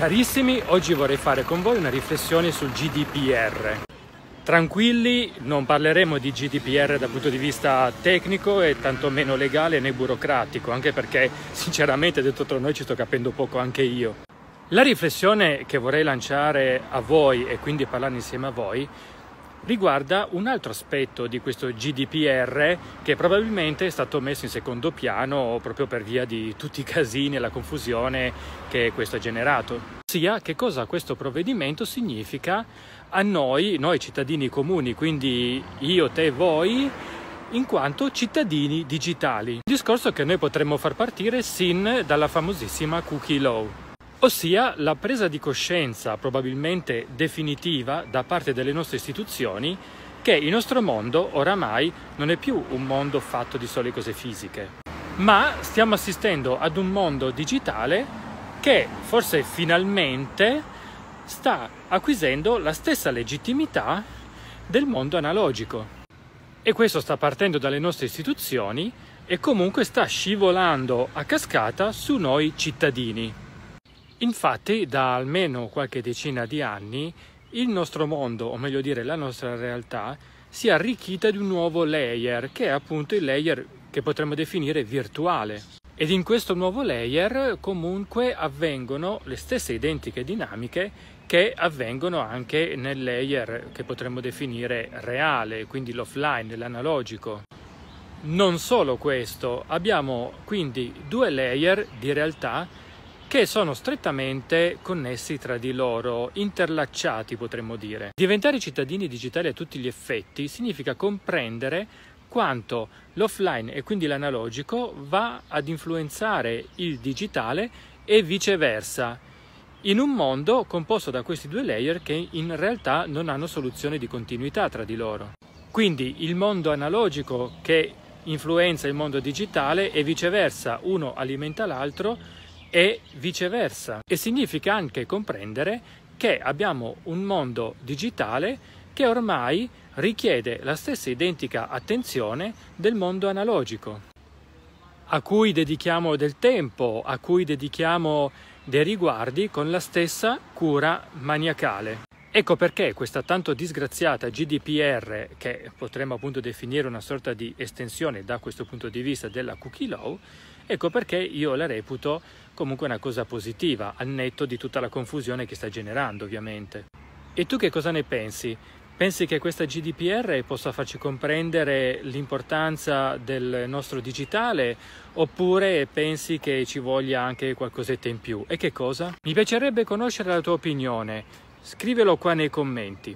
Carissimi, oggi vorrei fare con voi una riflessione sul GDPR. Tranquilli, non parleremo di GDPR dal punto di vista tecnico e tantomeno legale né burocratico, anche perché sinceramente detto tra noi ci sto capendo poco anche io. La riflessione che vorrei lanciare a voi e quindi parlare insieme a voi riguarda un altro aspetto di questo GDPR che probabilmente è stato messo in secondo piano proprio per via di tutti i casini e la confusione che questo ha generato. Ossia che cosa questo provvedimento significa a noi, noi cittadini comuni, quindi io, te, voi, in quanto cittadini digitali. Un discorso che noi potremmo far partire sin dalla famosissima cookie law ossia la presa di coscienza probabilmente definitiva da parte delle nostre istituzioni che il nostro mondo oramai non è più un mondo fatto di sole cose fisiche, ma stiamo assistendo ad un mondo digitale che forse finalmente sta acquisendo la stessa legittimità del mondo analogico. E questo sta partendo dalle nostre istituzioni e comunque sta scivolando a cascata su noi cittadini. Infatti, da almeno qualche decina di anni, il nostro mondo, o meglio dire la nostra realtà, si è arricchita di un nuovo layer, che è appunto il layer che potremmo definire virtuale. Ed in questo nuovo layer comunque avvengono le stesse identiche dinamiche che avvengono anche nel layer che potremmo definire reale, quindi l'offline, l'analogico. Non solo questo, abbiamo quindi due layer di realtà che sono strettamente connessi tra di loro, interlacciati potremmo dire. Diventare cittadini digitali a tutti gli effetti significa comprendere quanto l'offline e quindi l'analogico va ad influenzare il digitale e viceversa, in un mondo composto da questi due layer che in realtà non hanno soluzione di continuità tra di loro. Quindi il mondo analogico che influenza il mondo digitale e viceversa, uno alimenta l'altro e viceversa. E significa anche comprendere che abbiamo un mondo digitale che ormai richiede la stessa identica attenzione del mondo analogico, a cui dedichiamo del tempo, a cui dedichiamo dei riguardi con la stessa cura maniacale. Ecco perché questa tanto disgraziata GDPR, che potremmo appunto definire una sorta di estensione da questo punto di vista della cookie law, ecco perché io la reputo comunque una cosa positiva, al netto di tutta la confusione che sta generando ovviamente. E tu che cosa ne pensi? Pensi che questa GDPR possa farci comprendere l'importanza del nostro digitale oppure pensi che ci voglia anche qualcosetta in più? E che cosa? Mi piacerebbe conoscere la tua opinione. Scrivelo qua nei commenti.